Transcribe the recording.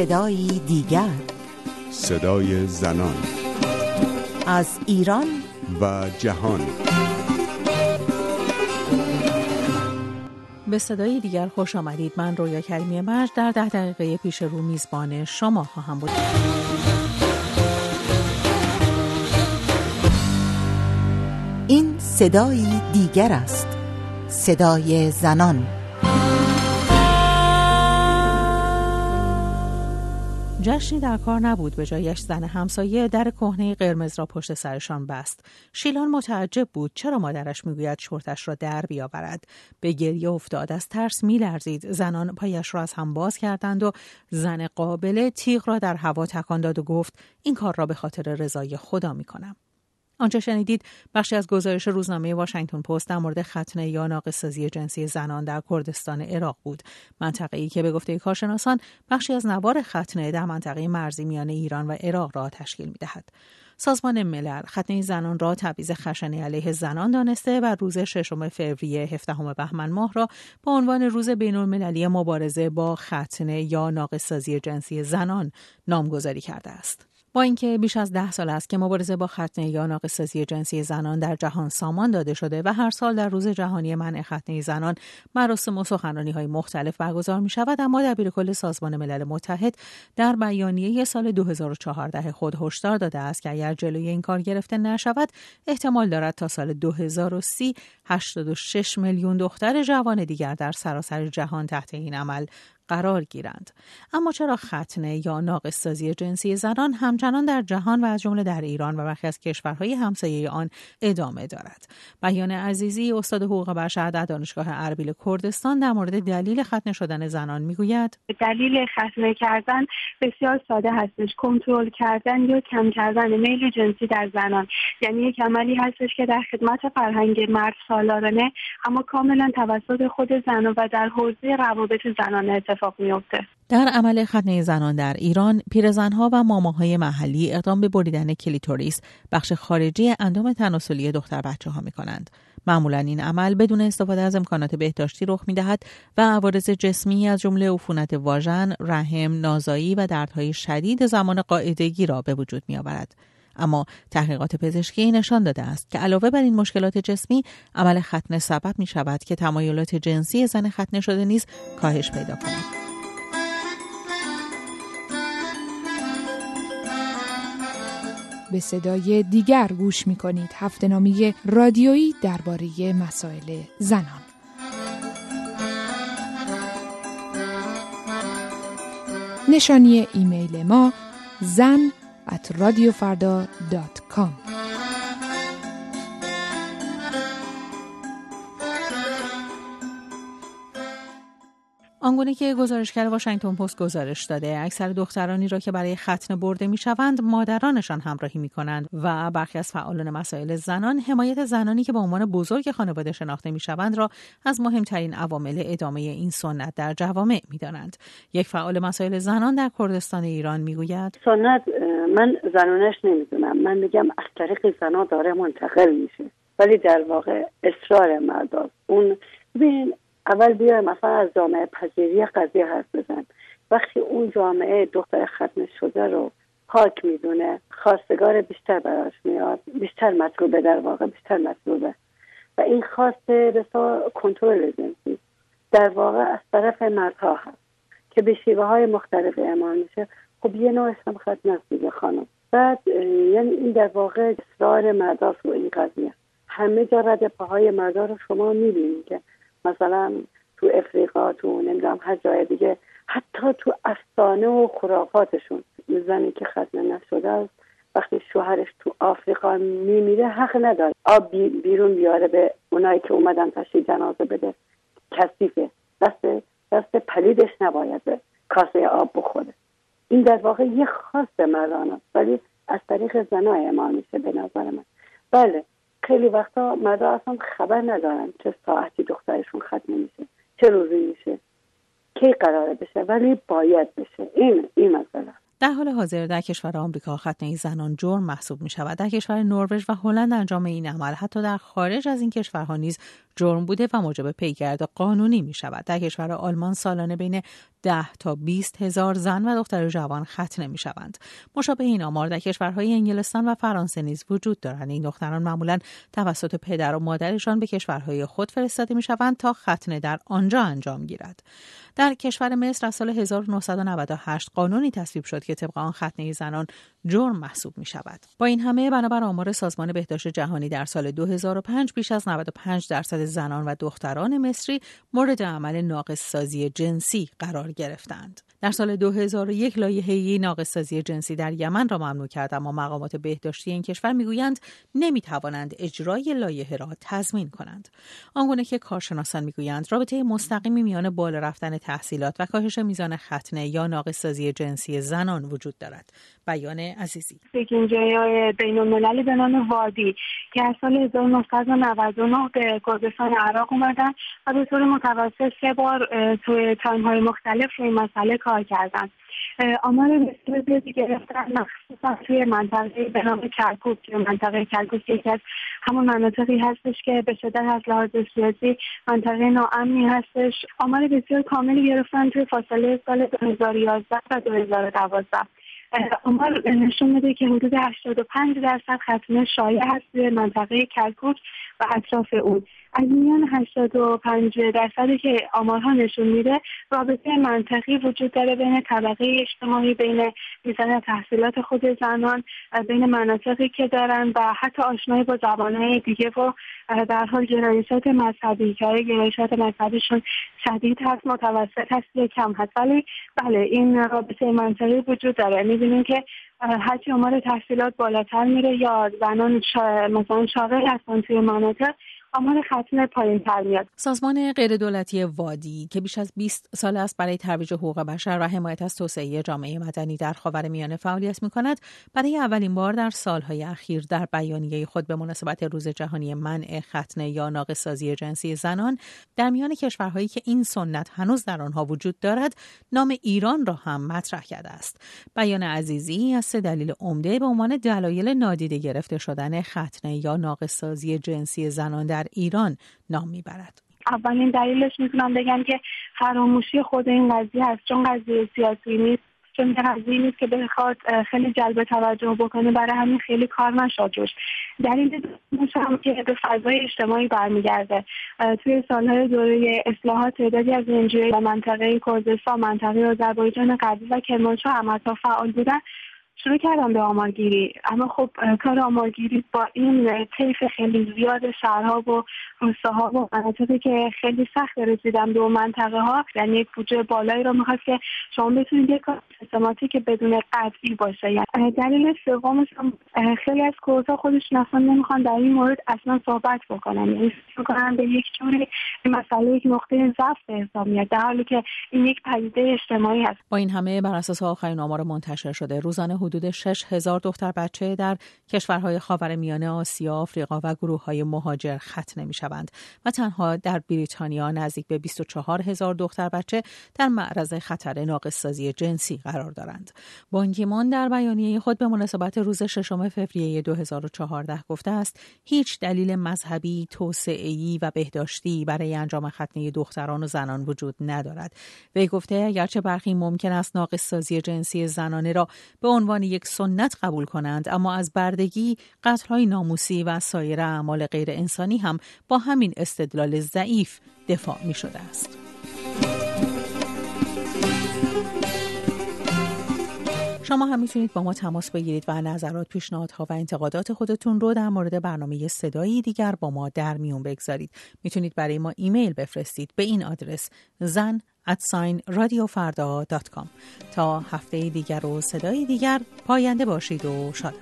صدایی دیگر. صدای زنان. از ایران. و جهان. به صدای دیگر خوش آمدید. من رویا کریمی مرج در ده دقیقه پیش رو میزبان شما خواهم بود. این صدایی دیگر است. صدای زنان. جشنی در کار نبود به جایش زن همسایه در کهنه قرمز را پشت سرشان بست. شیلان متعجب بود چرا مادرش می‌گوید شورتش را در بیاورد. به گریه افتاد از ترس میلرزید. زنان پایش را از هم باز کردند و زن قابله تیغ را در هوا تکان داد و گفت این کار را به خاطر رضای خدا می‌کنم. آنچه شنیدید بخشی از گزارش روزنامه واشنگتن پست در مورد ختنه یا ناقصازی جنسی زنان در کردستان عراق بود منطقه ای که به گفته کارشناسان بخشی از نوار ختنه در منطقه مرزی میان ایران و عراق را تشکیل می‌دهد سازمان ملل ختنه زنان را تبعیض خشنی علیه زنان دانسته و روز ششم فوریه 17 بهمن ماه را به عنوان روز بین المللی مبارزه با ختنه یا ناقصازی جنسی زنان نامگذاری کرده است. با اینکه بیش از ده سال است که مبارزه با ختنه یا ناقصازی جنسی زنان در جهان سامان داده شده و هر سال در روز جهانی منع ختنه زنان مراسم و سخنرانی های مختلف برگزار می شود اما کل سازمان ملل متحد در بیانیه سال 2014 خود هشدار داده است که اگر جلوی این کار گرفته نشود احتمال دارد تا سال 2030 86 میلیون دختر جوان دیگر در سراسر جهان تحت این عمل قرار گیرند. اما چرا ختنه یا ناقصسازی جنسی زنان همچنان در جهان و از جمله در ایران و برخی از کشورهای همسایه آن ادامه دارد؟ بیان عزیزی استاد حقوق بشر در دانشگاه اربیل کردستان در مورد دلیل ختنه شدن زنان می‌گوید. دلیل ختنه کردن بسیار ساده هستش. کنترل کردن یا کم کردن میل جنسی در زنان. یعنی یک عملی هستش که در خدمت فرهنگ مرد سالارانه اما کاملا توسط خود زنان و در حوزه روابط زنان اتفاق در عمل ختنه زنان در ایران پیرزنها و ماماهای محلی اقدام به بریدن کلیتوریس بخش خارجی اندام تناسلی دختر بچه ها می کنند. معمولا این عمل بدون استفاده از امکانات بهداشتی رخ می دهد و عوارض جسمی از جمله عفونت واژن، رحم، نازایی و دردهای شدید زمان قاعدگی را به وجود می آورد. اما تحقیقات پزشکی نشان داده است که علاوه بر این مشکلات جسمی عمل ختنه سبب می شود که تمایلات جنسی زن ختنه شده نیز کاهش پیدا کند. به صدای دیگر گوش می کنید هفته نامی رادیویی درباره مسائل زنان. نشانی ایمیل ما زن at radiofarda.com آنگونه که گزارشگر واشنگتن پست گزارش داده اکثر دخترانی را که برای ختنه برده می شوند مادرانشان همراهی می کنند و برخی از فعالان مسائل زنان حمایت زنانی که به عنوان بزرگ خانواده شناخته می شوند را از مهمترین عوامل ادامه این سنت در جوامع می دانند. یک فعال مسائل زنان در کردستان ایران می گوید سنت من زنانش نمی‌دونم. من میگم از طریق زنا داره منتقل میشه. ولی در واقع اصرار مرداست اون ببین اول بیای مثلا از جامعه پذیری قضیه حرف بزن وقتی اون جامعه دختر ختم شده رو پاک می‌دونه خواستگار بیشتر براش میاد بیشتر مطلوبه در واقع بیشتر مطلوبه. و این خواست رسا کنترل جنسی در واقع از طرف مردها هست که به شیوه های مختلف اعمال میشه. خب یه نوع اسم ختم است خانم. بعد یعنی این در واقع اصرار مرداست رو این قضیه. همه جا رد پاهای مردا رو شما می‌بینید که مثلا تو افریقا تو نمی‌دونم هر جای دیگه حتی تو افسانه و خرافاتشون زنی که ختنه نشده است وقتی شوهرش تو آفریقا میمیره حق نداره. آب بیرون بیاره به اونایی که اومدن تشریح جنازه بده. کثیفه. دست دست پلیدش نباید به کاسه آب بخوره. این در واقع یه خاص مردان است ولی از طریق زنای اعمال میشه به نظر من. بله. خیلی وقتا مردا اصلا خبر ندارن چه ساعتی دخترشون ختم میشه چه روزی میشه کی قراره بشه ولی باید بشه این این مسئله در حال حاضر در کشور آمریکا ختنه زنان جرم محسوب می شود. در کشور نروژ و هلند انجام این عمل حتی در خارج از این کشورها نیز جرم بوده و موجب پیگرد قانونی می شود. در کشور آلمان سالانه بین 10 تا 20 هزار زن و دختر جوان ختنه می شوند. مشابه این آمار در کشورهای انگلستان و فرانسه نیز وجود دارند. این دختران معمولا توسط پدر و مادرشان به کشورهای خود فرستاده می شوند تا ختنه در آنجا انجام گیرد. در کشور مصر از سال 1998 قانونی تصویب شد که طبق آن ختنه زنان جرم محسوب می شود. با این همه بنابر آمار سازمان بهداشت جهانی در سال 2005 بیش از 95 درصد زنان و دختران مصری مورد عمل ناقص سازی جنسی قرار گرفتند. در سال 2001 لایحه ناقصسازی جنسی در یمن را ممنوع کرد اما مقامات بهداشتی این کشور می‌گویند نمی‌توانند اجرای لایحه را تضمین کنند. آنگونه که کارشناسان می‌گویند رابطه مستقیمی میان بالا رفتن تحصیلات و کاهش میزان ختنه یا ناقصسازی جنسی زنان وجود دارد. بیان عزیزی. بین المللی به نام وادی که از سال 1999 به کردستان عراق اومدن و به طور متوسط سه بار توی time های مختلف روی مسئله کار کردن. آمار بسیار زیادی گرفتن مخصوصا توی منطقه به نام کرکوک. که منطقه کرکوک یکی از همون مناطقی هستش که به شدت از لحاظ سیاسی منطقه ناامنی هستش. آمار بسیار کاملی گرفتن توی فاصله سال 2011 و 2012 آمار نشون میده که حدود 85 درصد ختنه شایع هست توی منطقه کرکوک و اطراف اون. از میان 85 درصدی که آمارها نشون میده رابطه منطقی وجود داره بین طبقه اجتماعی بین میزان تحصیلات خود زنان بین مناطقی که دارن و حتی آشنایی با زبانهای دیگه و در حال گرایشات مذهبی که گرایشات مذهبیشون شدید هست متوسط هست یا کم هست. ولی بله این رابطه منطقی وجود داره. می‌بینیم که هرچی آمار تحصیلات بالاتر میره یا زنان مثلا شاغل هستن توی مناطق آمار ختنه پایین تر میاد. سازمان غیردولتی وادی که بیش از 20 سال است برای ترویج حقوق بشر و حمایت از توسعه جامعه مدنی در خاورمیانه فعالیت می کند برای اولین بار در سالهای اخیر در بیانیه خود به مناسبت روز جهانی منع ختنه یا ناقصسازی جنسی زنان در میان کشورهایی که این سنت هنوز در آنها وجود دارد نام ایران را هم مطرح کرده است. بیان عزیزی از سه دلیل عمده به عنوان دلایل نادیده گرفته شدن ختنه یا ناقصسازی جنسی زنان در ایران نام می‌برد. اولین دلیلش می‌تونم بگم که فراموشی خود این قضیه هست. چون قضیه سیاسی نیست چون قضیه نیست که بخواد خیلی جلب توجه بکنه. برای همین خیلی کار نشد روش دلیل هم که به فضای اجتماعی برمیگرده. توی سالهای دوره اصلاحات تعدادی از انجیوی و منطقه کردستان منطقه آذربایجان غربی و کرمانشاه هم فعال بودن. شروع کردم به آمارگیری. اما خب کار آمارگیری با این طیف خیلی زیاد شهرها و روستاها و مناطقی که خیلی سخت رسیدم به منطقه ها یعنی یک بودجه بالایی رو می‌خواست که شما بتونید یک کار که بدون قطعی باشه. یعنی دلیل سومش خیلی از کورسا خودش اصلا نمی‌خوان در این مورد اصلا صحبت بکنن. یعنی می‌کنن به یک جوری مسئله یک نقطه ضعف به حساب میاد در حالی که این یک پدیده اجتماعی است با این همه بر اساس آخرین آمار منتشر شده روزانه حدود 6 هزار دختر بچه در کشورهای خاورمیانه آسیا، آفریقا و گروه های مهاجر ختنه می شوند و تنها در بریتانیا نزدیک به 24 هزار دختر بچه در معرض خطر ناقصسازی جنسی قرار دارند. بانکیمان در بیانیه خود به مناسبت روز ششم فوریه 2014 گفته است هیچ دلیل مذهبی، توسعه‌ای و بهداشتی برای انجام ختنه دختران و زنان وجود ندارد. وی گفته اگرچه برخی ممکن است ناقصسازی جنسی زنانه را به عنوان یک سنت قبول کنند اما از بردگی های ناموسی و سایر اعمال غیر انسانی هم با همین استدلال ضعیف دفاع می شده است. شما هم می‌تونید با ما تماس بگیرید و نظرات، پیشنهادها و انتقادات خودتون رو در مورد برنامه صدایی دیگر با ما در میون بگذارید. می‌تونید برای ما ایمیل بفرستید به این آدرس زن ادساین رادیو فردا تا هفته دیگر و صدای دیگر پاینده باشید و شاد